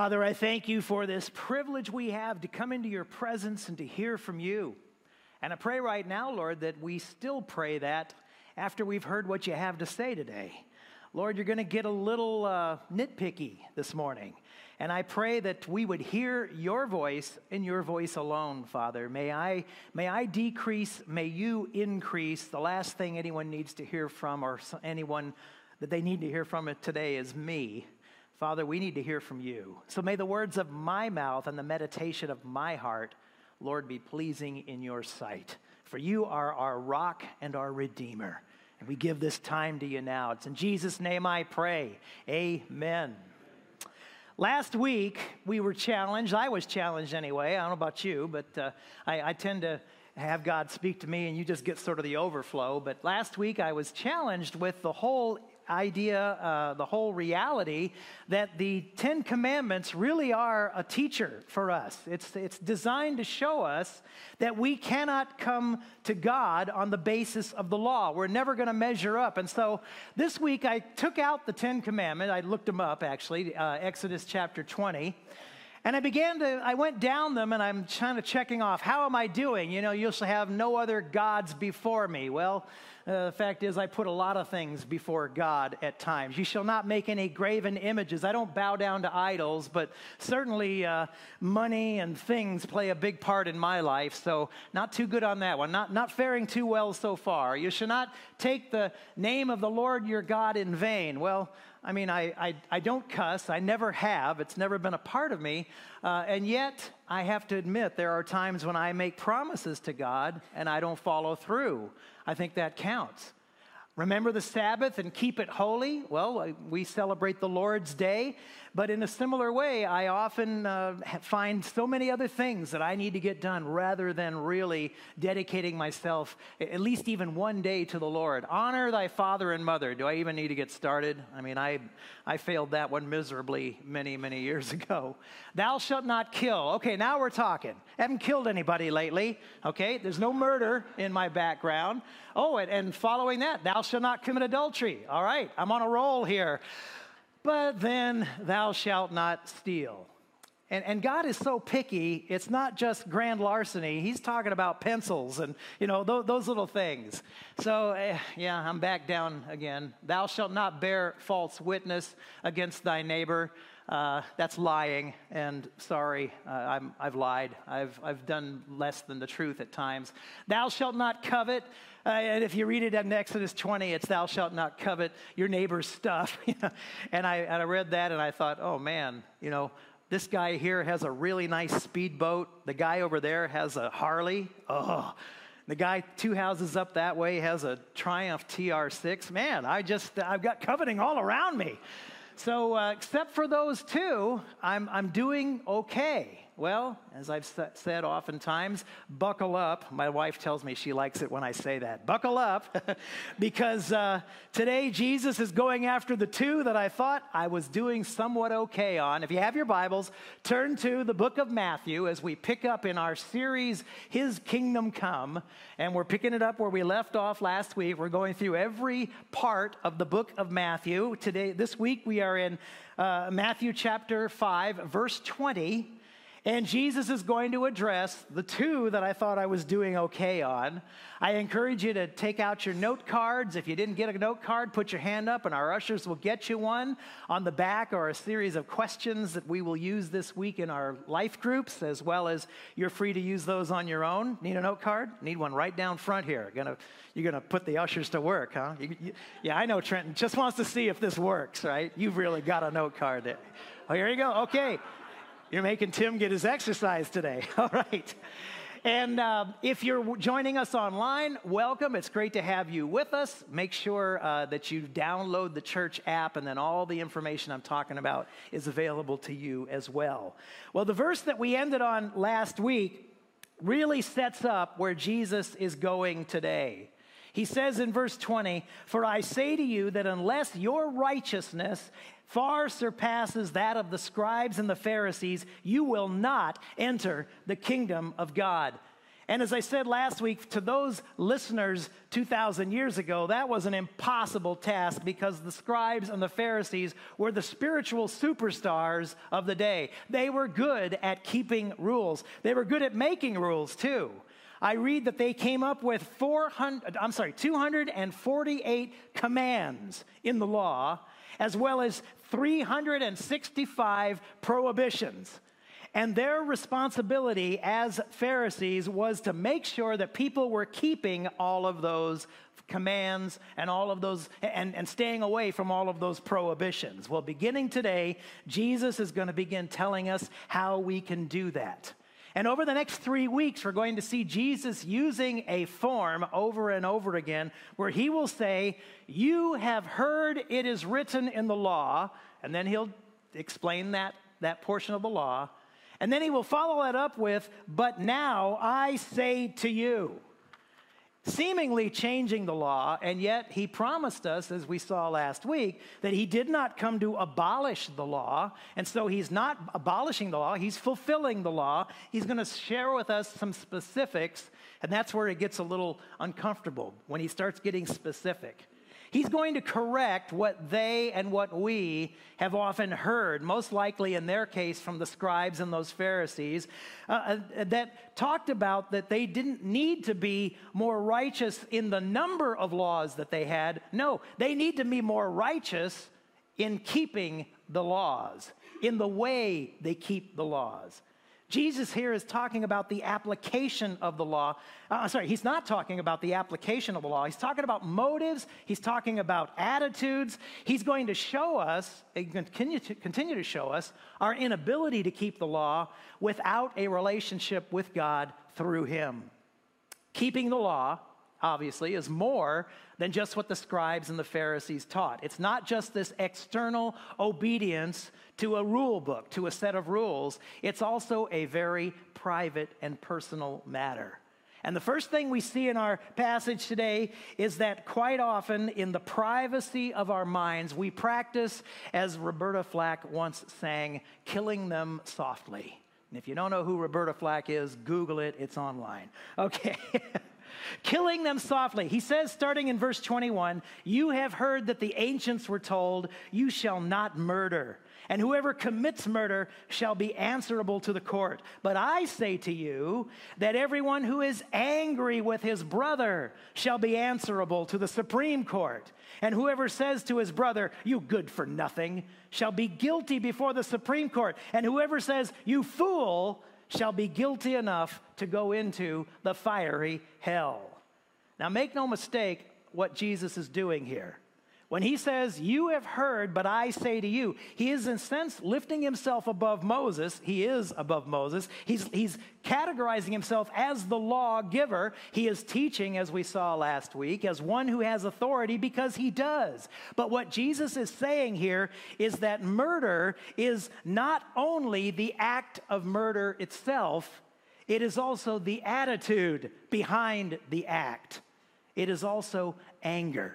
Father, I thank you for this privilege we have to come into your presence and to hear from you. And I pray right now, Lord, that we still pray that after we've heard what you have to say today. Lord, you're going to get a little uh, nitpicky this morning. And I pray that we would hear your voice and your voice alone, Father. May I, may I decrease, may you increase. The last thing anyone needs to hear from, or anyone that they need to hear from it today, is me. Father, we need to hear from you. So may the words of my mouth and the meditation of my heart, Lord, be pleasing in your sight. For you are our rock and our redeemer. And we give this time to you now. It's in Jesus' name I pray. Amen. Last week, we were challenged. I was challenged anyway. I don't know about you, but uh, I, I tend to have God speak to me and you just get sort of the overflow. But last week, I was challenged with the whole idea, uh, the whole reality that the Ten Commandments really are a teacher for us. It's, it's designed to show us that we cannot come to God on the basis of the law. We're never going to measure up. And so this week I took out the Ten Commandments. I looked them up actually, uh, Exodus chapter 20. And I began to, I went down them and I'm kind of checking off, how am I doing? You know, you shall have no other gods before me. Well, uh, the fact is, I put a lot of things before God at times. You shall not make any graven images. I don't bow down to idols, but certainly uh, money and things play a big part in my life. So, not too good on that one. Not, not faring too well so far. You shall not take the name of the Lord your God in vain. Well, I mean, I, I, I don't cuss. I never have. It's never been a part of me. Uh, and yet, I have to admit, there are times when I make promises to God and I don't follow through. I think that counts. Remember the Sabbath and keep it holy? Well, we celebrate the Lord's Day, but in a similar way, I often uh, find so many other things that I need to get done rather than really dedicating myself at least even one day to the Lord. Honor thy father and mother. Do I even need to get started? I mean, I, I failed that one miserably many, many years ago. Thou shalt not kill. Okay, now we're talking. Haven't killed anybody lately. Okay, there's no murder in my background. Oh, and, and following that, thou shalt not commit adultery. All right, I'm on a roll here. But then thou shalt not steal. And, and God is so picky, it's not just grand larceny. He's talking about pencils and, you know, th- those little things. So, eh, yeah, I'm back down again. Thou shalt not bear false witness against thy neighbor. Uh, that's lying, and sorry, uh, I'm, I've lied. I've, I've done less than the truth at times. Thou shalt not covet. Uh, and if you read it in Exodus 20, it's thou shalt not covet your neighbor's stuff. and, I, and I read that and I thought, oh man, you know, this guy here has a really nice speedboat. The guy over there has a Harley. Oh, the guy two houses up that way has a Triumph TR6. Man, I just, I've got coveting all around me. So, uh, except for those two, I'm, I'm doing okay. Well, as I've said oftentimes, buckle up. My wife tells me she likes it when I say that. Buckle up, because uh, today Jesus is going after the two that I thought I was doing somewhat okay on. If you have your Bibles, turn to the book of Matthew as we pick up in our series, His Kingdom Come. And we're picking it up where we left off last week. We're going through every part of the book of Matthew. Today, this week, we are in uh, Matthew chapter 5, verse 20. And Jesus is going to address the two that I thought I was doing okay on. I encourage you to take out your note cards. If you didn't get a note card, put your hand up and our ushers will get you one. On the back are a series of questions that we will use this week in our life groups, as well as you're free to use those on your own. Need a note card? Need one right down front here. Gonna, you're going to put the ushers to work, huh? You, you, yeah, I know Trenton just wants to see if this works, right? You've really got a note card there. Oh, here you go. Okay. You're making Tim get his exercise today. All right. And uh, if you're joining us online, welcome. It's great to have you with us. Make sure uh, that you download the church app, and then all the information I'm talking about is available to you as well. Well, the verse that we ended on last week really sets up where Jesus is going today. He says in verse 20, For I say to you that unless your righteousness far surpasses that of the scribes and the Pharisees, you will not enter the kingdom of God. And as I said last week, to those listeners 2,000 years ago, that was an impossible task because the scribes and the Pharisees were the spiritual superstars of the day. They were good at keeping rules, they were good at making rules too. I read that they came up with 400, I'm sorry, 248 commands in the law, as well as 365 prohibitions. And their responsibility as Pharisees was to make sure that people were keeping all of those commands and all of those and, and staying away from all of those prohibitions. Well, beginning today, Jesus is going to begin telling us how we can do that. And over the next three weeks, we're going to see Jesus using a form over and over again where he will say, You have heard it is written in the law. And then he'll explain that, that portion of the law. And then he will follow that up with, But now I say to you, seemingly changing the law, and yet he promised us, as we saw last week, that he did not come to abolish the law. And so he's not abolishing the law, he's fulfilling the law. He's going to share with us some specifics, and that's where it gets a little uncomfortable when he starts getting specific. He's going to correct what they and what we have often heard, most likely in their case from the scribes and those Pharisees, uh, uh, that talked about that they didn't need to be more righteous in the number of laws that they had. No, they need to be more righteous in keeping the laws, in the way they keep the laws. Jesus here is talking about the application of the law. Uh, sorry, he's not talking about the application of the law. He's talking about motives. He's talking about attitudes. He's going to show us, and continue to, continue to show us, our inability to keep the law without a relationship with God through him. Keeping the law, obviously, is more than just what the scribes and the Pharisees taught. It's not just this external obedience to a rule book, to a set of rules. It's also a very private and personal matter. And the first thing we see in our passage today is that quite often in the privacy of our minds, we practice, as Roberta Flack once sang, killing them softly. And if you don't know who Roberta Flack is, Google it, it's online. Okay. killing them softly. He says, starting in verse 21, You have heard that the ancients were told, You shall not murder. And whoever commits murder shall be answerable to the court. But I say to you that everyone who is angry with his brother shall be answerable to the Supreme Court. And whoever says to his brother, You good for nothing, shall be guilty before the Supreme Court. And whoever says, You fool, shall be guilty enough to go into the fiery hell. Now, make no mistake what Jesus is doing here. When he says, You have heard, but I say to you, he is in sense lifting himself above Moses. He is above Moses. He's, he's categorizing himself as the lawgiver. He is teaching, as we saw last week, as one who has authority because he does. But what Jesus is saying here is that murder is not only the act of murder itself, it is also the attitude behind the act. It is also anger.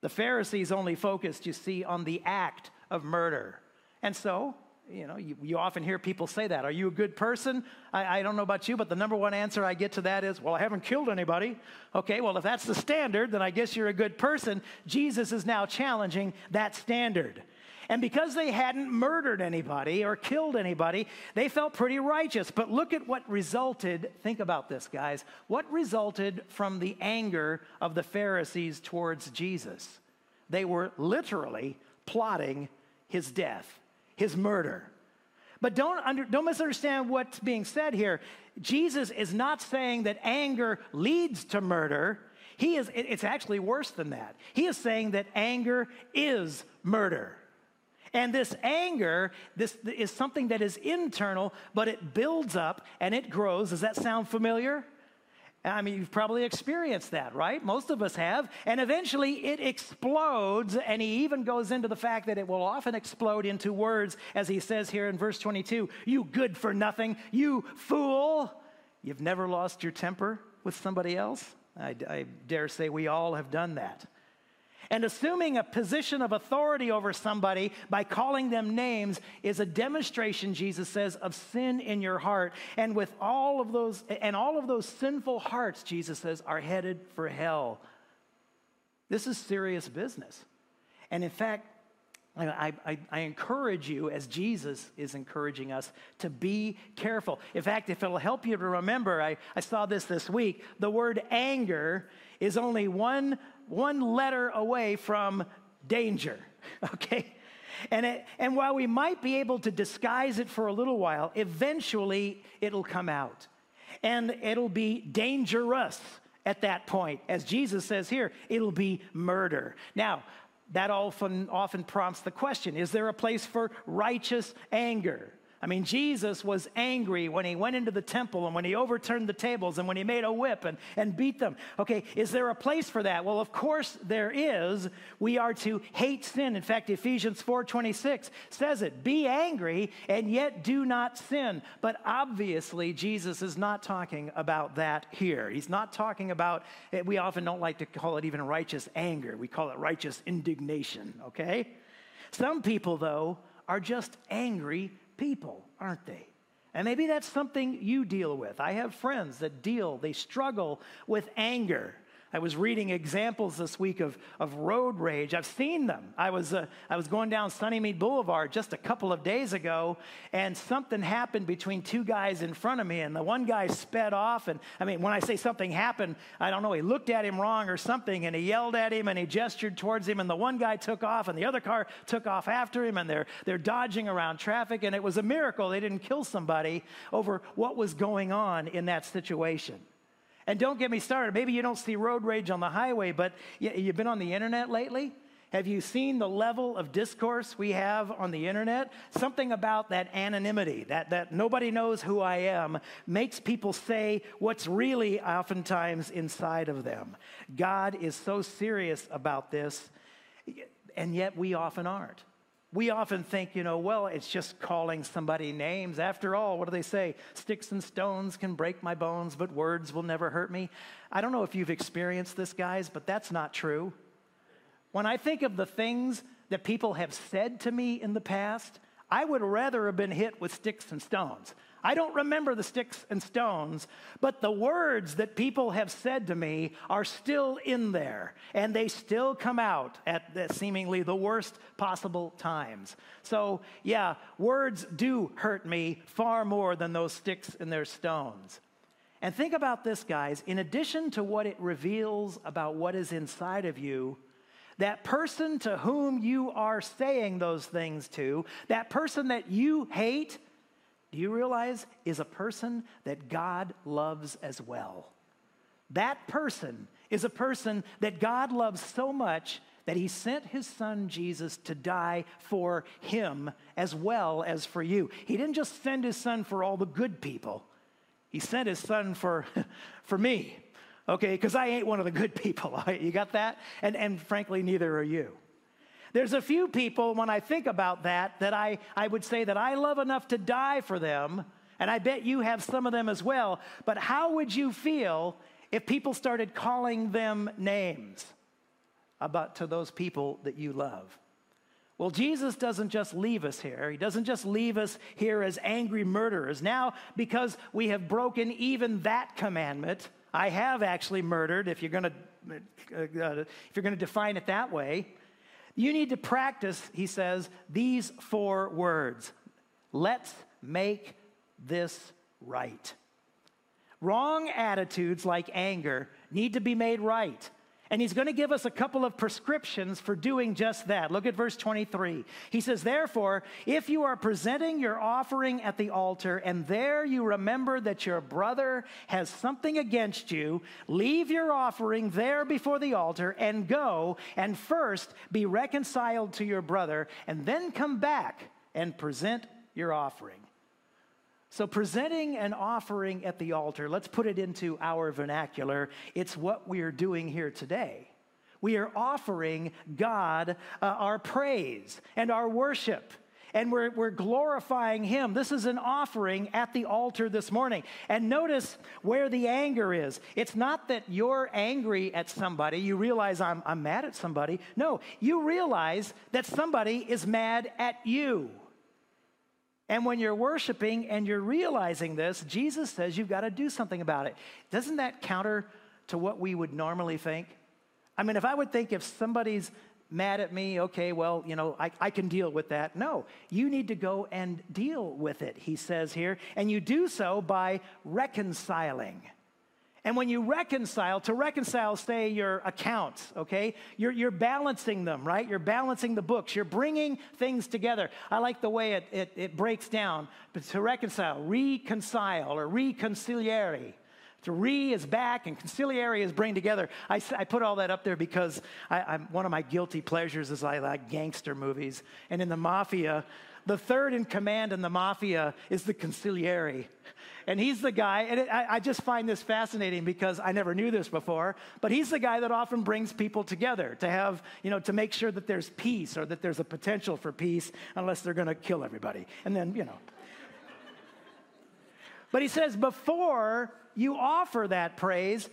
The Pharisees only focused, you see, on the act of murder. And so, you know, you, you, often hear people say that. Are you a good person? I, I, don't know about you, but the number one answer I get to that is, well, I haven't killed anybody. Okay, well, if that's the standard, then I guess you're a good person. Jesus is now challenging that standard. And because they hadn't murdered anybody or killed anybody, they felt pretty righteous. But look at what resulted. Think about this, guys. What resulted from the anger of the Pharisees towards Jesus? They were literally plotting his death, his murder. But don't, under, don't misunderstand what's being said here. Jesus is not saying that anger leads to murder. He is, it's actually worse than that. He is saying that anger is murder. And this anger, this is something that is internal, but it builds up and it grows. Does that sound familiar? I mean, you've probably experienced that, right? Most of us have. And eventually it explodes, and he even goes into the fact that it will often explode into words, as he says here in verse 22 You good for nothing, you fool. You've never lost your temper with somebody else? I, I dare say we all have done that. And assuming a position of authority over somebody by calling them names is a demonstration, Jesus says, of sin in your heart. And with all of those, and all of those sinful hearts, Jesus says, are headed for hell. This is serious business. And in fact, I, I, I, encourage you, as Jesus is encouraging us, to be careful. In fact, if it'll help you to remember, I, I saw this this week. The word anger is only one one letter away from danger, okay? And, it, and while we might be able to disguise it for a little while, eventually it'll come out. And it'll be dangerous at that point. As Jesus says here, it'll be murder. Now, that often, often prompts the question is there a place for righteous anger? I mean, Jesus was angry when he went into the temple and when he overturned the tables and when he made a whip and, and beat them. Okay, is there a place for that? Well, of course there is. We are to hate sin. In fact, Ephesians 4:26 says it. Be angry and yet do not sin. But obviously, Jesus is not talking about that here. He's not talking about, eh, we often don't like to call it even righteous anger. We call it righteous indignation, okay? Some people, though, are just angry people, aren't they? And maybe that's something you deal with. I have friends that deal, they struggle with anger. I was reading examples this week of, of road rage. I've seen them. I was, uh, I was going down Sunnymead Boulevard just a couple of days ago, and something happened between two guys in front of me, and the one guy sped off. And I mean, when I say something happened, I don't know, he looked at him wrong or something, and he yelled at him and he gestured towards him, and the one guy took off, and the other car took off after him, and they're, they're dodging around traffic, and it was a miracle they didn't kill somebody over what was going on in that situation. And don't get me started. Maybe you don't see road rage on the highway, but you've been on the internet lately? Have you seen the level of discourse we have on the internet? Something about that anonymity, that, that nobody knows who I am, makes people say what's really oftentimes inside of them. God is so serious about this, and yet we often aren't. We often think, you know, well, it's just calling somebody names. After all, what do they say? Sticks and stones can break my bones, but words will never hurt me. I don't know if you've experienced this, guys, but that's not true. When I think of the things that people have said to me in the past, I would rather have been hit with sticks and stones. I don't remember the sticks and stones, but the words that people have said to me are still in there, and they still come out at the, seemingly the worst possible times. So, yeah, words do hurt me far more than those sticks and their stones. And think about this, guys. In addition to what it reveals about what is inside of you, that person to whom you are saying those things to, that person that you hate, do you realize is a person that God loves as well? That person is a person that God loves so much that he sent his son Jesus to die for him as well as for you. He didn't just send his son for all the good people, he sent his son for, for me, okay? Because I ain't one of the good people. You got that? And, and frankly, neither are you. There's a few people, when I think about that, that I, I would say that I love enough to die for them, and I bet you have some of them as well. But how would you feel if people started calling them names about to those people that you love? Well, Jesus doesn't just leave us here. He doesn't just leave us here as angry murderers. Now, because we have broken even that commandment, I have actually murdered, if you're going to, uh, if you're going to define it that way. You need to practice, he says, these four words. Let's make this right. Wrong attitudes like anger need to be made right. And he's going to give us a couple of prescriptions for doing just that. Look at verse 23. He says, Therefore, if you are presenting your offering at the altar and there you remember that your brother has something against you, leave your offering there before the altar and go and first be reconciled to your brother and then come back and present your offering. So, presenting an offering at the altar, let's put it into our vernacular. It's what we are doing here today. We are offering God uh, our praise and our worship. and we're, we're glorifying Him. This is an offering at the altar this morning. And notice where the anger is. It's not that you're angry at somebody, you realize I'm, I'm mad at somebody. No, you realize that somebody is mad at you. And when you're worshiping and you're realizing this, Jesus says you've got to do something about it. Doesn't that counter to what we would normally think? I mean, if I would think if somebody's mad at me, okay, well, you know, I, I can deal with that. No, you need to go and deal with it, he says here. And you do so by reconciling. And when you reconcile, to reconcile, say, your accounts, okay? You're, you're balancing them, right? You're balancing the books. You're bringing things together. I like the way it, it, it breaks down. But to reconcile, reconcile or reconciliare. To re is back and conciliary is bring together. I, I put all that up there because I, am one of my guilty pleasures is I like gangster movies. And in the mafia, the third in command in the mafia is the consigliere. And he's the guy, and it, I, I just find this fascinating because I never knew this before, but he's the guy that often brings people together to have, you know, to make sure that there's peace or that there's a potential for peace unless they're going to kill everybody. And then, you know. but he says, before you offer that praise,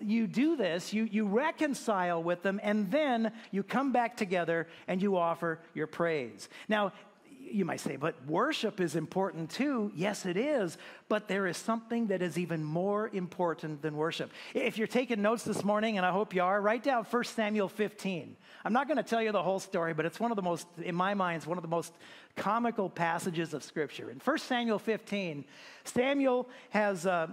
you do this, you, you reconcile with them, and then you come back together and you offer your praise. Now, you might say, but worship is important too. Yes, it is, but there is something that is even more important than worship. If you're taking notes this morning, and I hope you are, write down 1 Samuel 15. I'm not going to tell you the whole story, but it's one of the most, in my mind, it's one of the most comical passages of Scripture. In 1 Samuel 15, Samuel has. Uh,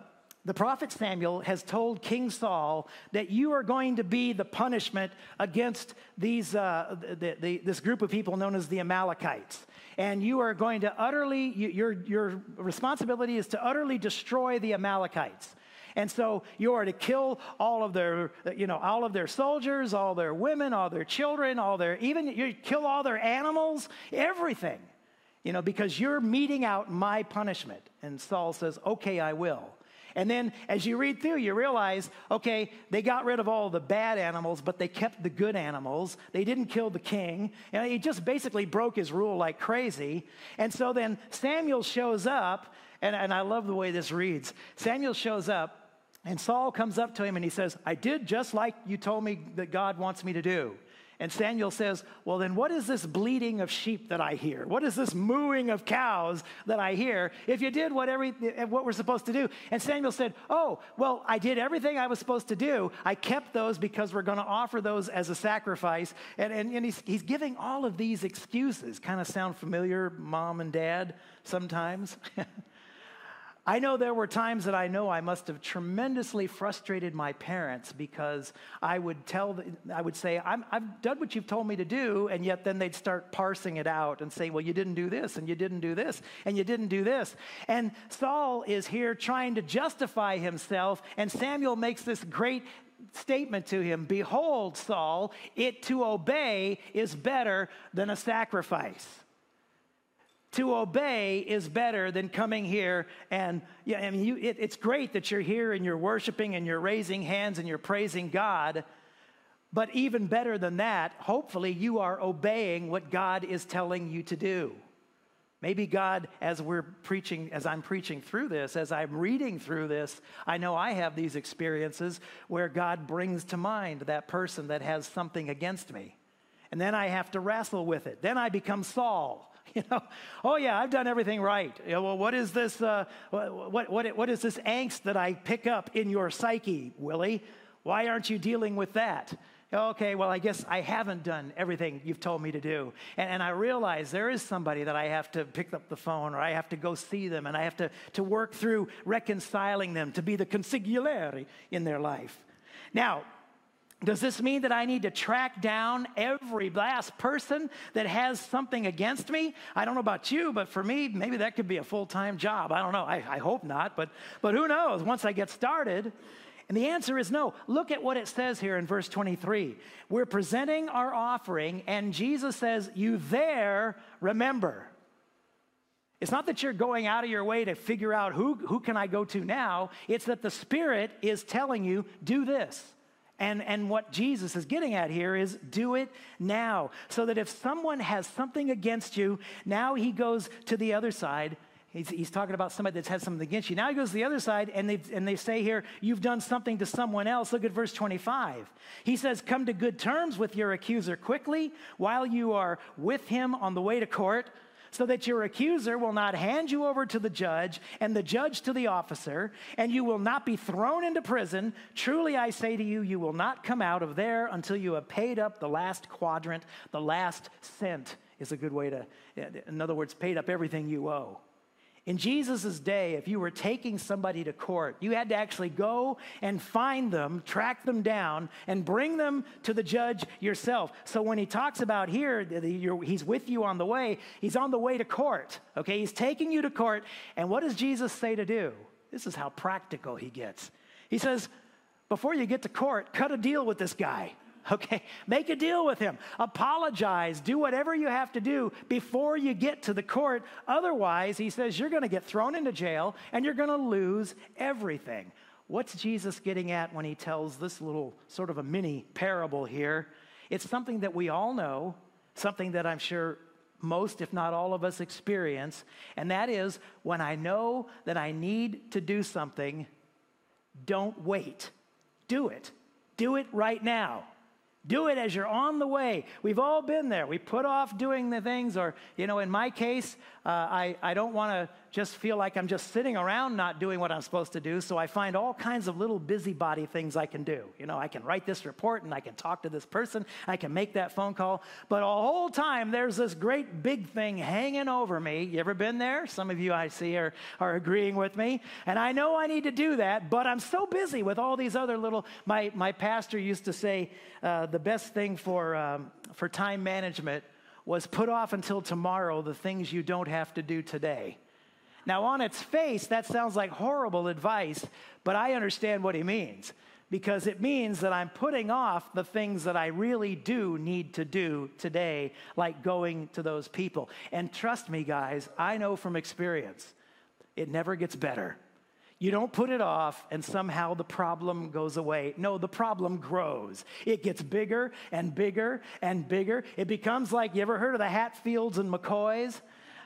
the prophet Samuel has told King Saul that you are going to be the punishment against these, uh, the, the, this group of people known as the Amalekites. And you are going to utterly, you, your, your responsibility is to utterly destroy the Amalekites. And so you are to kill all of their, you know, all of their soldiers, all their women, all their children, all their, even you kill all their animals, everything, you know, because you're meting out my punishment. And Saul says, okay, I will. And then as you read through, you realize, okay, they got rid of all the bad animals, but they kept the good animals. They didn't kill the king. And he just basically broke his rule like crazy. And so then Samuel shows up, and, and I love the way this reads. Samuel shows up, and Saul comes up to him and he says, I did just like you told me that God wants me to do. And Samuel says, Well, then what is this bleating of sheep that I hear? What is this mooing of cows that I hear? If you did what, every, what we're supposed to do. And Samuel said, Oh, well, I did everything I was supposed to do. I kept those because we're going to offer those as a sacrifice. And, and, and he's, he's giving all of these excuses. Kind of sound familiar, mom and dad, sometimes. I know there were times that I know I must have tremendously frustrated my parents because I would tell, I would say, i have done what you've told me to do, and yet then they'd start parsing it out and say, well, you didn't do this, and you didn't do this, and you didn't do this. And Saul is here trying to justify himself, and Samuel makes this great statement to him Behold, Saul, it to obey is better than a sacrifice to obey is better than coming here and yeah i mean you, it, it's great that you're here and you're worshiping and you're raising hands and you're praising god but even better than that hopefully you are obeying what god is telling you to do. Maybe god as we're preaching as i'm preaching through this as i'm reading through this i know i have these experiences where god brings to mind that person that has something against me. And then i have to wrestle with it. Then i become saul You know, oh yeah, I've done everything right. Well, what is this? Uh, what, what, what is this angst that I pick up in your psyche, Willie? Why aren't you dealing with that? Okay, well, I guess I haven't done everything you've told me to do. And, and, I realize there is somebody that I have to pick up the phone or I have to go see them and I have to, to work through reconciling them to be the consigliere in their life. Now, does this mean that I need to track down every last person that has something against me? I don't know about you, but for me, maybe that could be a full time job. I don't know. I, I, hope not, but, but who knows once I get started? And the answer is no. Look at what it says here in verse 23. We're presenting our offering, and Jesus says, You there remember. It's not that you're going out of your way to figure out who, who can I go to now. It's that the Spirit is telling you, do this And, and what Jesus is getting at here is do it now. So that if someone has something against you, now he goes to the other side. He's, he's talking about somebody that's had something against you. Now he goes to the other side and they, and they say here, You've done something to someone else. Look at verse 25. He says, Come to good terms with your accuser quickly while you are with him on the way to court so that your accuser will not hand you over to the judge and the judge to the officer, and you will not be thrown into prison. Truly, I say to you, you will not come out of there until you have paid up the last quadrant, the last cent is a good way to, in other words, paid up everything you owe. In Jesus' day, if you were taking somebody to court, you had to actually go and find them, track them down, and bring them to the judge yourself. So when he talks about here, he's with you on the way, he's on the way to court. Okay, he's taking you to court. And what does Jesus say to do? This is how practical he gets. He says, before you get to court, cut a deal with this guy. Okay, make a deal with him. Apologize. Do whatever you have to do before you get to the court. Otherwise, he says you're going to get thrown into jail and you're going to lose everything. What's Jesus getting at when he tells this little sort of a mini parable here? It's something that we all know, something that I'm sure most, if not all of us, experience, and that is when I know that I need to do something, don't wait. Do it. Do it right now. Do it as you're on the way. We've all been there. We put off doing the things, or, you know, in my case, uh, I, I don't want to just feel like I'm just sitting around not doing what I'm supposed to do. So I find all kinds of little busybody things I can do. You know, I can write this report and I can talk to this person, I can make that phone call. But all whole time, there's this great big thing hanging over me. You ever been there? Some of you I see are, are agreeing with me. And I know I need to do that, but I'm so busy with all these other little. My, my pastor used to say uh, the best thing for, um, for time management was put off until tomorrow the things you don't have to do today. Now, on its face, that sounds like horrible advice, but I understand what he means because it means that I'm putting off the things that I really do need to do today, like going to those people. And trust me, guys, I know from experience, it never gets better. You don't put it off and somehow the problem goes away. No, the problem grows. It gets bigger and bigger and bigger. It becomes like you ever heard of the Hatfields and McCoys?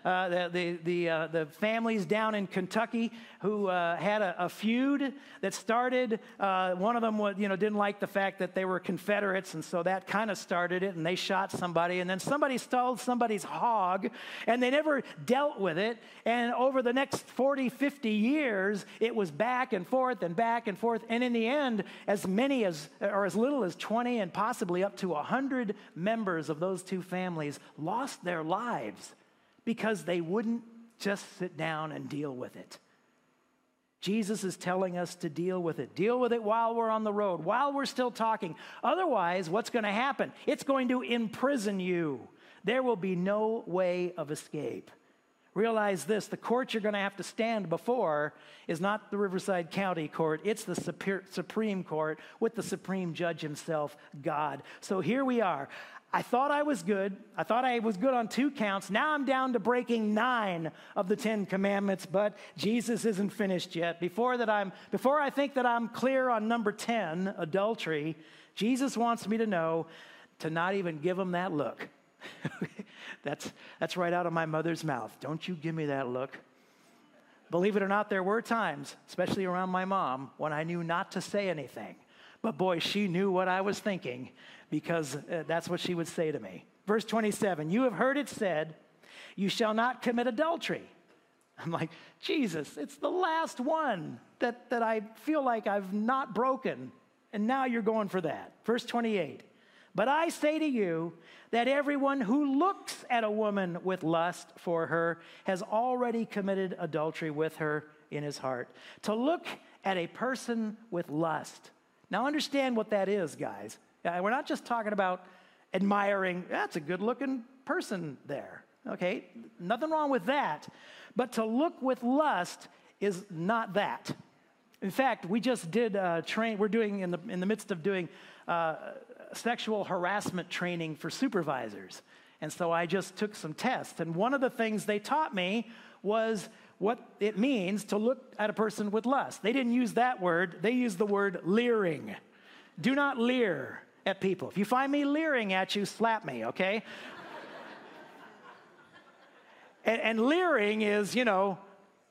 Uh, the, the, the, uh, the, families down in Kentucky who uh, had a, a, feud that started. Uh, one of them was, you know, didn't like the fact that they were Confederates, and so that kind of started it, and they shot somebody, and then somebody stole somebody's hog, and they never dealt with it. And over the next 40, 50 years, it was back and forth and back and forth. And in the end, as many as, or as little as 20 and possibly up to 100 members of those two families lost their lives because they wouldn't just sit down and deal with it. Jesus is telling us to deal with it. Deal with it while we're on the road, while we're still talking. Otherwise, what's going to happen? It's going to imprison you. There will be no way of escape. Realize this the court you're going to have to stand before is not the Riverside County Court, it's the Supreme Court with the Supreme Judge himself, God. So here we are. I thought I was good. I thought I was good on two counts. Now I'm down to breaking nine of the Ten Commandments, but Jesus isn't finished yet. Before that, I'm before I think that I'm clear on number 10, adultery, Jesus wants me to know to not even give him that look. that's, that's right out of my mother's mouth. Don't you give me that look. Believe it or not, there were times, especially around my mom, when I knew not to say anything. But boy, she knew what I was thinking because uh, that's what she would say to me. Verse 27 You have heard it said, You shall not commit adultery. I'm like, Jesus, it's the last one that, that I feel like I've not broken. And now you're going for that. Verse 28 But I say to you that everyone who looks at a woman with lust for her has already committed adultery with her in his heart. To look at a person with lust. Now, understand what that is, guys. We're not just talking about admiring, that's a good looking person there. Okay, nothing wrong with that. But to look with lust is not that. In fact, we just did uh, train, we're doing in the, in the midst of doing uh, sexual harassment training for supervisors. And so I just took some tests. And one of the things they taught me was what it means to look at a person with lust. They didn't use that word, they used the word leering. Do not leer at people. If you find me leering at you, slap me, okay? and, and, leering is, you know,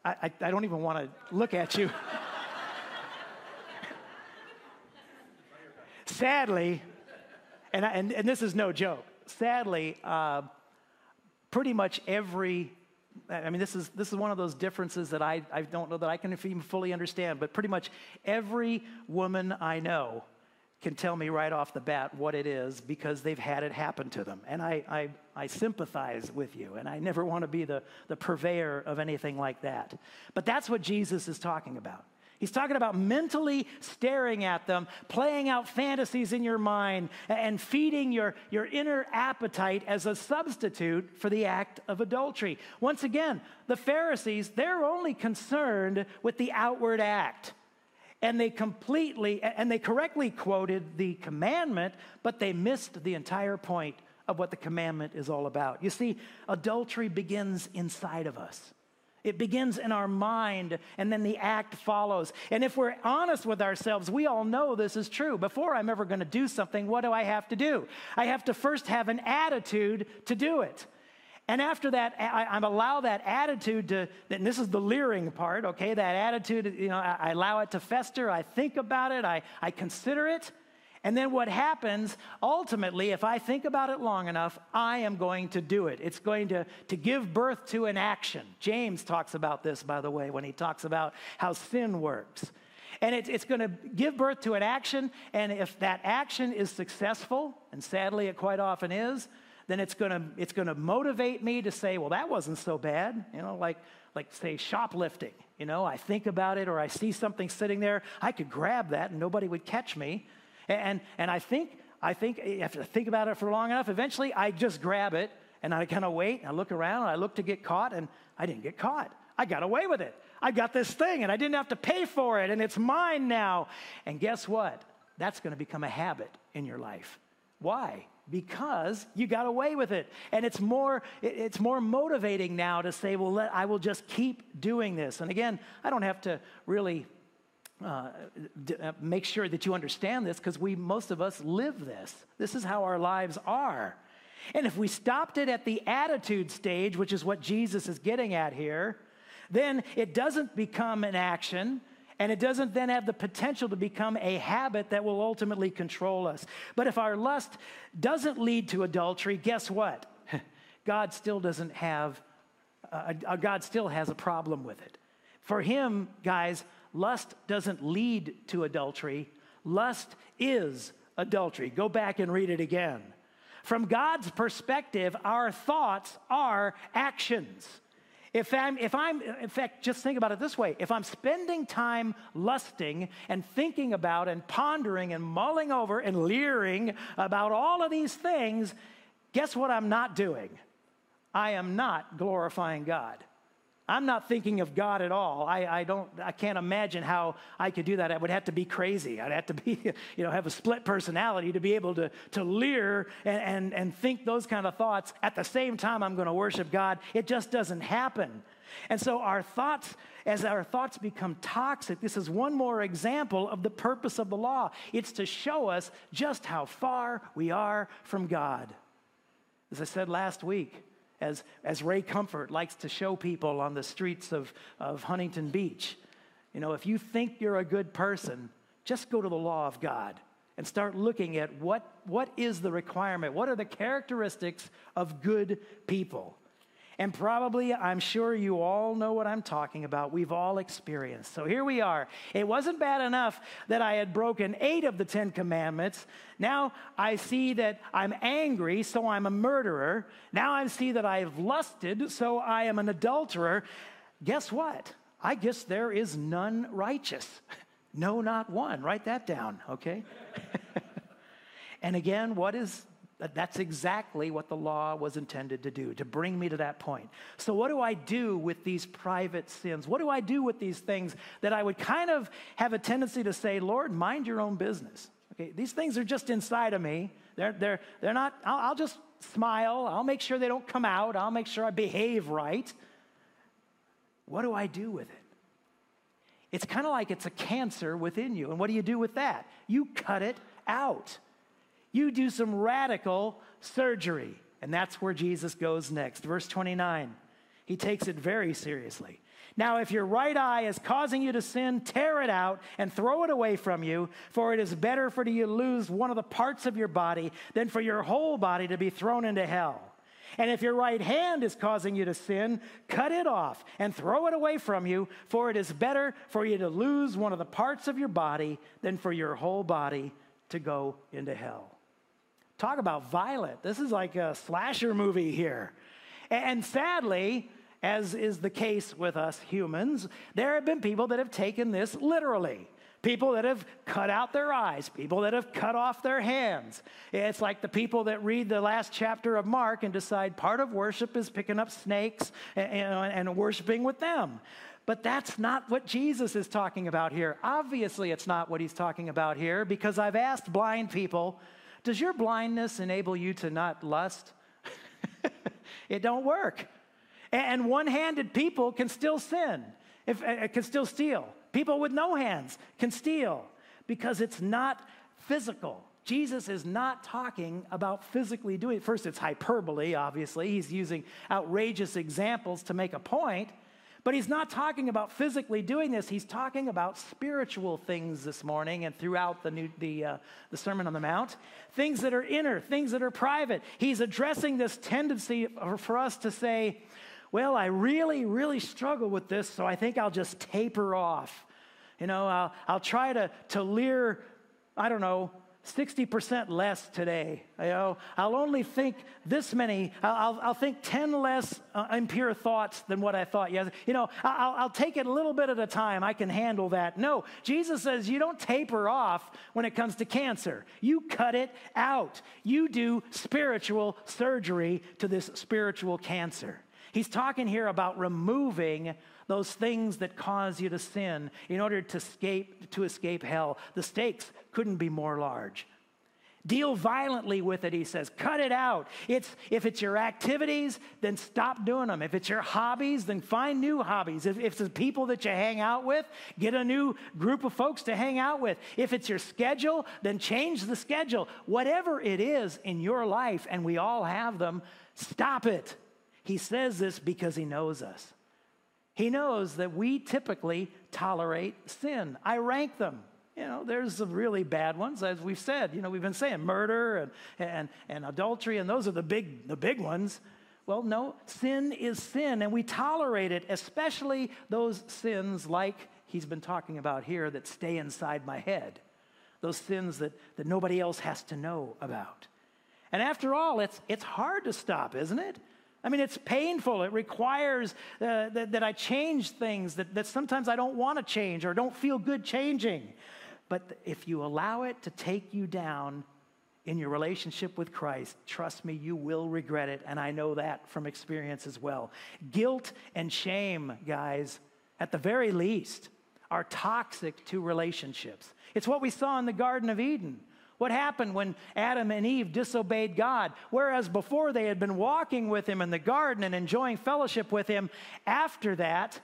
I, I, I don't even want to look at you. Sadly, and, I, and, and, this is no joke, sadly, uh, pretty much every I mean, this is, this is one of those differences that I, I don't know that I can even fully understand, but pretty much every woman I know can tell me right off the bat what it is because they've had it happen to them. And I, I, I sympathize with you, and I never want to be the, the purveyor of anything like that. But that's what Jesus is talking about. He's talking about mentally staring at them, playing out fantasies in your mind, and feeding your, your inner appetite as a substitute for the act of adultery. Once again, the Pharisees, they're only concerned with the outward act and they completely and they correctly quoted the commandment but they missed the entire point of what the commandment is all about you see adultery begins inside of us it begins in our mind and then the act follows. And if we're honest with ourselves, we all know this is true. Before I'm ever going to do something, what do I have to do? I have to first have an attitude to do it. And after that, I, I allow that attitude to, and this is the leering part, okay? That attitude, you know, I, I allow it to fester. I think about it. I, I consider it. And then what happens ultimately, if I think about it long enough, I am going to do it. It's going to, to give birth to an action. James talks about this, by the way, when he talks about how sin works. And it, it's going to give birth to an action. And if that action is successful, and sadly it quite often is, then it's going to it's going to motivate me to say, well, that wasn't so bad. You know, like like say shoplifting. You know, I think about it, or I see something sitting there, I could grab that, and nobody would catch me. And and I think I think eh, if I think about it for long enough, eventually I just grab it and I kind of wait. And I look around, and I look to get caught, and I didn't get caught. I got away with it. I got this thing, and I didn't have to pay for it, and it's mine now. And guess what? That's going to become a habit in your life. Why? Because you got away with it. And it's more it's more motivating now to say well let, i will just keep doing this. And again i don't have to really uh, d- uh, make sure that you understand this because we most of us live this. This is how our lives are. And if we stopped it at the attitude stage which is what jesus is getting at here then it doesn't become an action and it doesn't then have the potential to become a habit that will ultimately control us. But if our lust doesn't lead to adultery, guess what? God still doesn't have, uh, uh, God still has a problem with it. For him, guys, lust doesn't lead to adultery, lust is adultery. Go back and read it again. From God's perspective, our thoughts are actions. If I'm, if I'm, in fact, just think about it this way if I'm spending time lusting and thinking about and pondering and mulling over and leering about all of these things, guess what I'm not doing? I am not glorifying God. I'm not thinking of God at all. I, I, don't, I can't imagine how I could do that. I would have to be crazy. I'd have to be, you know, have a split personality to be able to, to leer and, and, and think those kind of thoughts at the same time I'm going to worship God. It just doesn't happen. And so our thoughts, as our thoughts become toxic, this is one more example of the purpose of the law. It's to show us just how far we are from God. As I said last week, as, as Ray Comfort likes to show people on the streets of, of Huntington Beach. You know, if you think you're a good person, just go to the law of God and start looking at what, what is the requirement, what are the characteristics of good people. And probably, I'm sure you all know what I'm talking about. We've all experienced. So here we are. It wasn't bad enough that I had broken eight of the Ten Commandments. Now I see that I'm angry, so I'm a murderer. Now I see that I've lusted, so I am an adulterer. Guess what? I guess there is none righteous. No, not one. Write that down, okay? and again, what is that's exactly what the law was intended to do, to bring me to that point. So, what do I do with these private sins? What do I do with these things that I would kind of have a tendency to say, Lord, mind your own business? Okay, these things are just inside of me. They're, they're, they're not, I'll, I'll just smile. I'll make sure they don't come out. I'll make sure I behave right. What do I do with it? It's kind of like it's a cancer within you. And what do you do with that? You cut it out. You do some radical surgery. And that's where Jesus goes next. Verse 29. He takes it very seriously. Now, if your right eye is causing you to sin, tear it out and throw it away from you, for it is better for you to lose one of the parts of your body than for your whole body to be thrown into hell. And if your right hand is causing you to sin, cut it off and throw it away from you, for it is better for you to lose one of the parts of your body than for your whole body to go into hell. Talk about violent. This is like a slasher movie here. And sadly, as is the case with us humans, there have been people that have taken this literally. People that have cut out their eyes, people that have cut off their hands. It's like the people that read the last chapter of Mark and decide part of worship is picking up snakes and, and, and worshiping with them. But that's not what Jesus is talking about here. Obviously, it's not what he's talking about here because I've asked blind people, does your blindness enable you to not lust? it don't work. And one-handed people can still sin, if, uh, can still steal. People with no hands can steal because it's not physical. Jesus is not talking about physically doing it. First, it's hyperbole, obviously. He's using outrageous examples to make a point. But he's not talking about physically doing this. He's talking about spiritual things this morning and throughout the, new, the, uh, the Sermon on the Mount. Things that are inner, things that are private. He's addressing this tendency for us to say, well, I really, really struggle with this, so I think I'll just taper off. You know, I'll, I'll try to, to leer, I don't know, 60% less today. You know, I'll only think this many, I'll, I'll think 10 less uh, impure thoughts than what I thought. Yes, you know, I'll, I'll take it a little bit at a time. I can handle that. No, Jesus says you don't taper off when it comes to cancer. You cut it out. You do spiritual surgery to this spiritual cancer. He's talking here about removing those things that cause you to sin in order to escape, to escape hell. The stakes couldn't be more large. Deal violently with it, he says. Cut it out. It's, if it's your activities, then stop doing them. If it's your hobbies, then find new hobbies. If, if it's the people that you hang out with, get a new group of folks to hang out with. If it's your schedule, then change the schedule. Whatever it is in your life, and we all have them, stop it. He says this because he knows us. He knows that we typically tolerate sin. I rank them. You know, there's the really bad ones, as we've said. You know, we've been saying murder and, and, and adultery, and those are the big, the big ones. Well, no, sin is sin, and we tolerate it, especially those sins like he's been talking about here that stay inside my head, those sins that, that nobody else has to know about. And after all, it's, it's hard to stop, isn't it? I mean, it's painful. It requires uh, that, that, I change things that, that sometimes I don't want to change or don't feel good changing. But if you allow it to take you down in your relationship with Christ, trust me, you will regret it. And I know that from experience as well. Guilt and shame, guys, at the very least, are toxic to relationships. It's what we saw in the Garden of Eden. What happened when Adam and Eve disobeyed God? Whereas before they had been walking with Him in the garden and enjoying fellowship with Him, after that,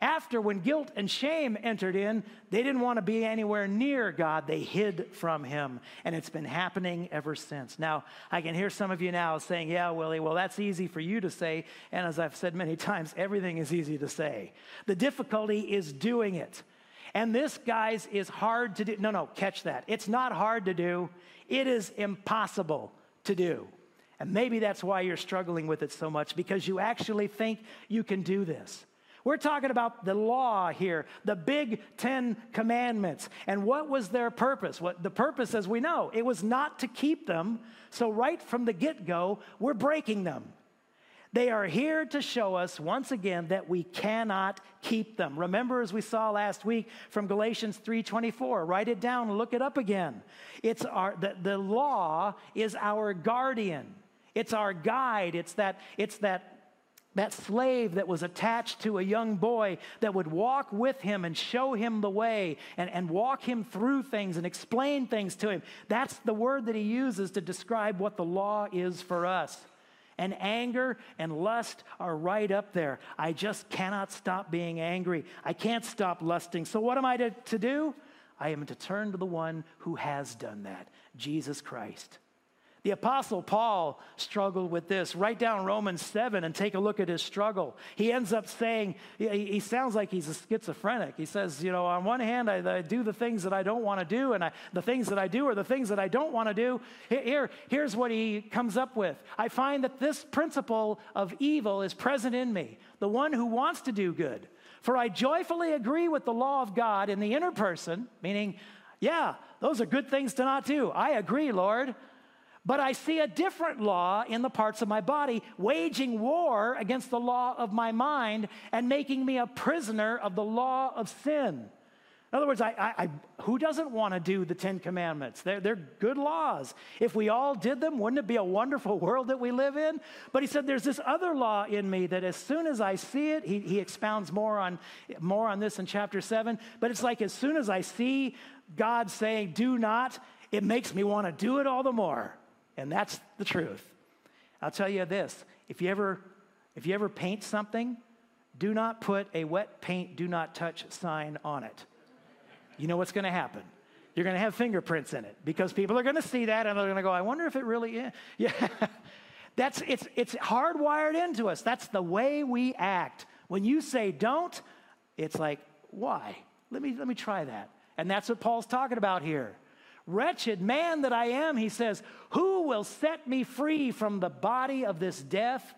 after when guilt and shame entered in, they didn't want to be anywhere near God. They hid from Him. And it's been happening ever since. Now, I can hear some of you now saying, Yeah, Willie, well, that's easy for you to say. And as I've said many times, everything is easy to say. The difficulty is doing it. And this, guys, is hard to do. No, no, catch that. It's not hard to do, it is impossible to do. And maybe that's why you're struggling with it so much, because you actually think you can do this. We're talking about the law here, the big 10 commandments. And what was their purpose? What the purpose as we know, it was not to keep them. So right from the get-go, we're breaking them. They are here to show us once again that we cannot keep them. Remember as we saw last week from Galatians 3:24, write it down look it up again. It's our the, the law is our guardian. It's our guide. It's that it's that that slave that was attached to a young boy that would walk with him and show him the way and, and walk him through things and explain things to him. That's the word that he uses to describe what the law is for us and anger and lust are right up there. I just cannot stop being angry. I can't stop lusting. So, what am I to, to do? I am to turn to the one who has done that, Jesus Christ. The Apostle Paul struggled with this. Write down Romans 7 and take a look at his struggle. He ends up saying, he, sounds like he's a schizophrenic. He says, You know, on one hand, I, I do the things that I don't want to do, and I, the things that I do are the things that I don't want to do. Here, here's what he comes up with I find that this principle of evil is present in me, the one who wants to do good. For I joyfully agree with the law of God in the inner person, meaning, yeah, those are good things to not do. I agree, Lord. But I see a different law in the parts of my body, waging war against the law of my mind and making me a prisoner of the law of sin. In other words, I, I, I, who doesn't want to do the Ten Commandments? They're, they're good laws. If we all did them, wouldn't it be a wonderful world that we live in? But he said, there's this other law in me that as soon as I see it, he, he expounds more on, more on this in chapter 7, but it's like as soon as I see God saying, do not, it makes me want to do it all the more. And that's the truth. I'll tell you this if you ever, if you ever paint something, do not put a wet paint, do not touch sign on it. You know what's going to happen? You're going to have fingerprints in it because people are going to see that and they're going to go, I wonder if it really is. Yeah. That's, it's, it's hardwired into us. That's the way we act. When you say don't, it's like, why? Let me, let me try that. And that's what Paul's talking about here. Wretched man that I am, he says, who will set me free from the body of this death?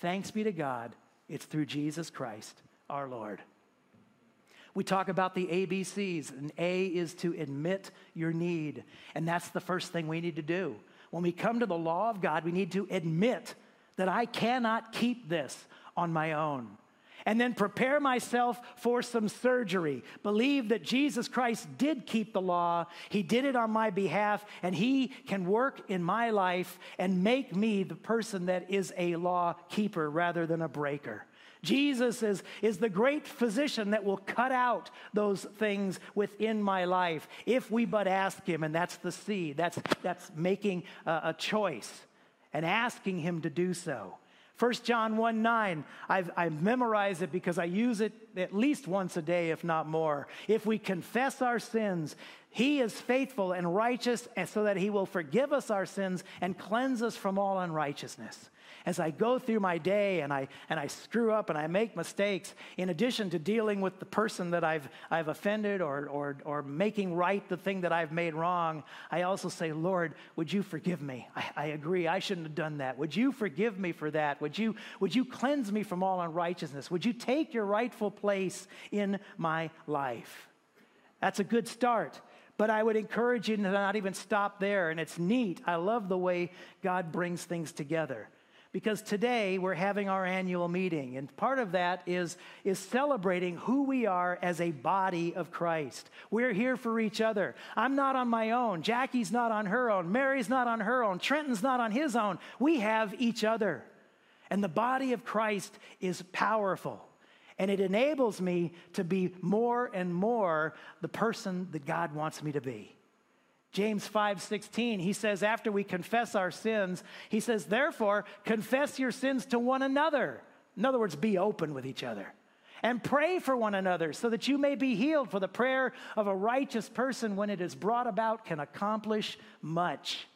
Thanks be to God, it's through Jesus Christ our Lord. We talk about the ABCs, and A is to admit your need. And that's the first thing we need to do. When we come to the law of God, we need to admit that I cannot keep this on my own and then prepare myself for some surgery. Believe that Jesus Christ did keep the law, He did it on my behalf, and He can work in my life and make me the person that is a law keeper rather than a breaker. Jesus is, is the great physician that will cut out those things within my life if we but ask him, and that's the seed. That's, that's making a, a choice and asking him to do so. 1 John 1 9, I've, I've memorized it because I use it at least once a day, if not more. If we confess our sins, he is faithful and righteous, so that he will forgive us our sins and cleanse us from all unrighteousness as I go through my day and I, and I screw up and I make mistakes, in addition to dealing with the person that I've, I've offended or, or, or making right the thing that I've made wrong, I also say, Lord, would you forgive me? I, I agree, I shouldn't have done that. Would you forgive me for that? Would you, would you cleanse me from all unrighteousness? Would you take your rightful place in my life? That's a good start. But I would encourage you to not even stop there. And it's neat. I love the way God brings things together because today we're having our annual meeting and part of that is is celebrating who we are as a body of Christ. We're here for each other. I'm not on my own. Jackie's not on her own. Mary's not on her own. Trenton's not on his own. We have each other. And the body of Christ is powerful. And it enables me to be more and more the person that God wants me to be. James 5 16, he says, after we confess our sins, he says, therefore, confess your sins to one another. In other words, be open with each other. And pray for one another so that you may be healed, for the prayer of a righteous person, when it is brought about, can accomplish much.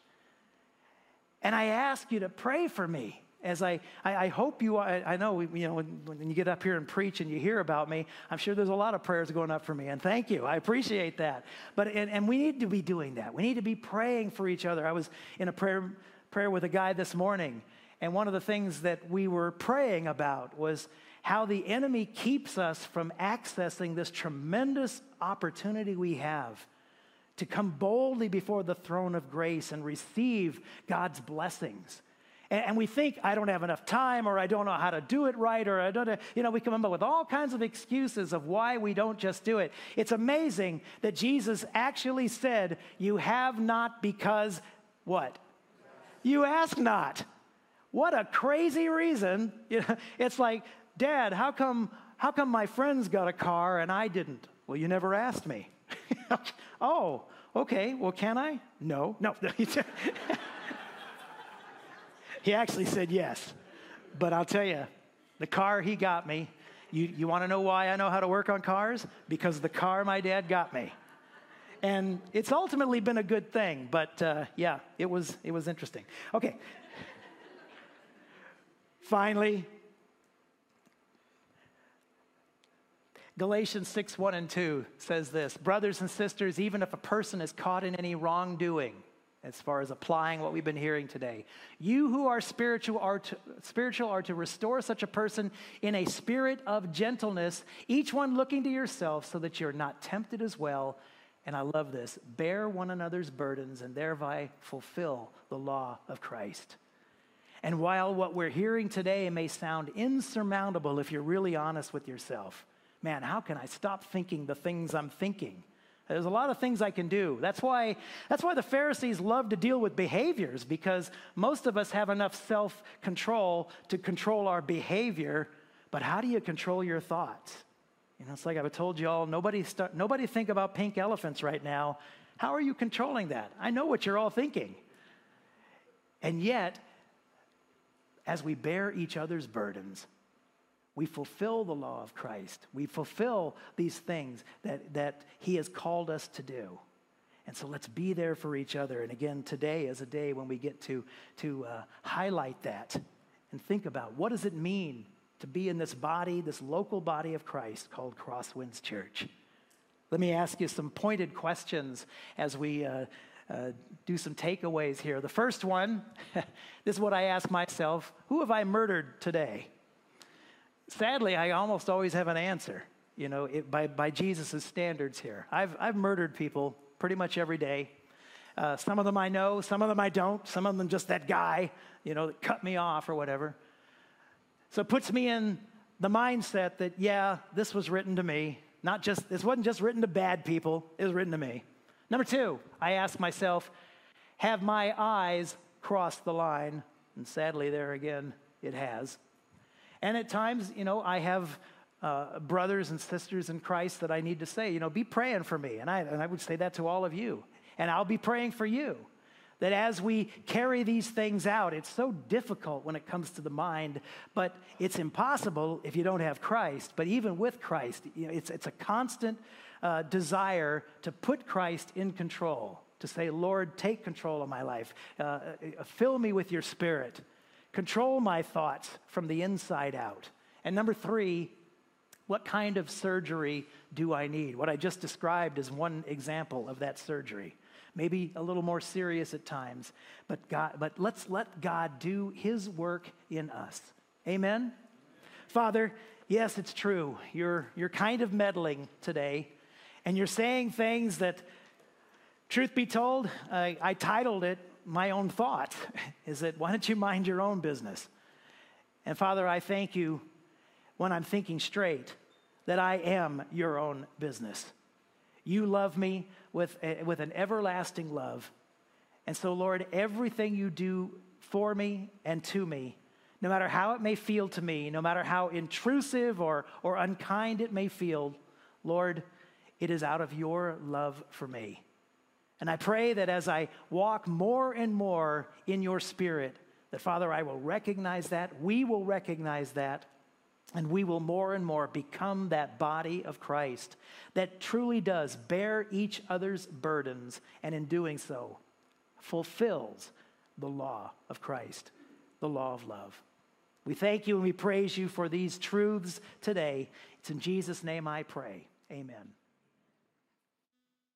And I ask you to pray for me as I, I, I, hope you, I, I know, you know, when, when you get up here and preach and you hear about me, I'm sure there's a lot of prayers going up for me, and thank you. I appreciate that. But, and, and we need to be doing that. We need to be praying for each other. I was in a prayer, prayer with a guy this morning, and one of the things that we were praying about was how the enemy keeps us from accessing this tremendous opportunity we have to come boldly before the throne of grace and receive God's blessings. And, we think, I don't have enough time, or I don't know how to do it right, or I don't, you know, we come up with all kinds of excuses of why we don't just do it. It's amazing that Jesus actually said, You have not because what? You ask not. What a crazy reason. You know, it's like, Dad, how come, how come my friends got a car and I didn't? Well, you never asked me. oh, okay. Well, can I? No, no. He actually said yes. But I'll tell you, the car he got me, you, you want to know why I know how to work on cars? Because the car my dad got me. And it's ultimately been a good thing, but uh, yeah, it was, it was interesting. Okay. Finally, Galatians 6 1 and 2 says this Brothers and sisters, even if a person is caught in any wrongdoing, as far as applying what we've been hearing today. You who are spiritual are to, spiritual are to restore such a person in a spirit of gentleness, each one looking to yourself so that you're not tempted as well. And I love this bear one another's burdens and thereby fulfill the law of Christ. And while what we're hearing today may sound insurmountable if you're really honest with yourself, man, how can I stop thinking the things I'm thinking? There's a lot of things I can do. That's why, that's why the Pharisees love to deal with behaviors because most of us have enough self control to control our behavior. But how do you control your thoughts? You know, it's like I've told you all nobody, nobody think about pink elephants right now. How are you controlling that? I know what you're all thinking. And yet, as we bear each other's burdens, we fulfill the law of Christ. We fulfill these things that, that He has called us to do. And so let's be there for each other. And again, today is a day when we get to, to uh, highlight that and think about what does it mean to be in this body, this local body of Christ called Crosswinds Church. Let me ask you some pointed questions as we uh, uh, do some takeaways here. The first one this is what I ask myself Who have I murdered today? Sadly, I almost always have an answer, you know, it, by, by Jesus' standards here. I've, I've murdered people pretty much every day. Uh, some of them I know, some of them I don't, some of them just that guy, you know, that cut me off or whatever. So it puts me in the mindset that, yeah, this was written to me. Not just, this wasn't just written to bad people, it was written to me. Number two, I ask myself, have my eyes crossed the line? And sadly, there again, it has. And at times, you know, I have uh, brothers and sisters in Christ that I need to say, you know, be praying for me. And I, and I would say that to all of you. And I'll be praying for you. That as we carry these things out, it's so difficult when it comes to the mind, but it's impossible if you don't have Christ. But even with Christ, you know, it's, it's a constant uh, desire to put Christ in control, to say, Lord, take control of my life, uh, uh fill me with your spirit. Control my thoughts from the inside out. And number three, what kind of surgery do I need? What I just described is one example of that surgery. Maybe a little more serious at times, but, God, but let's let God do His work in us. Amen? Father, yes, it's true. You're, you're kind of meddling today, and you're saying things that, truth be told, I, I titled it my own thought is that why don't you mind your own business? And Father, I thank you when I'm thinking straight that I am your own business. You love me with, a, with an everlasting love. And so, Lord, everything you do for me and to me, no matter how it may feel to me, no matter how intrusive or, or unkind it may feel, Lord, it is out of your love for me. And I pray that as I walk more and more in your spirit, that Father, I will recognize that, we will recognize that, and we will more and more become that body of Christ that truly does bear each other's burdens, and in doing so, fulfills the law of Christ, the law of love. We thank you and we praise you for these truths today. It's in Jesus' name I pray. Amen.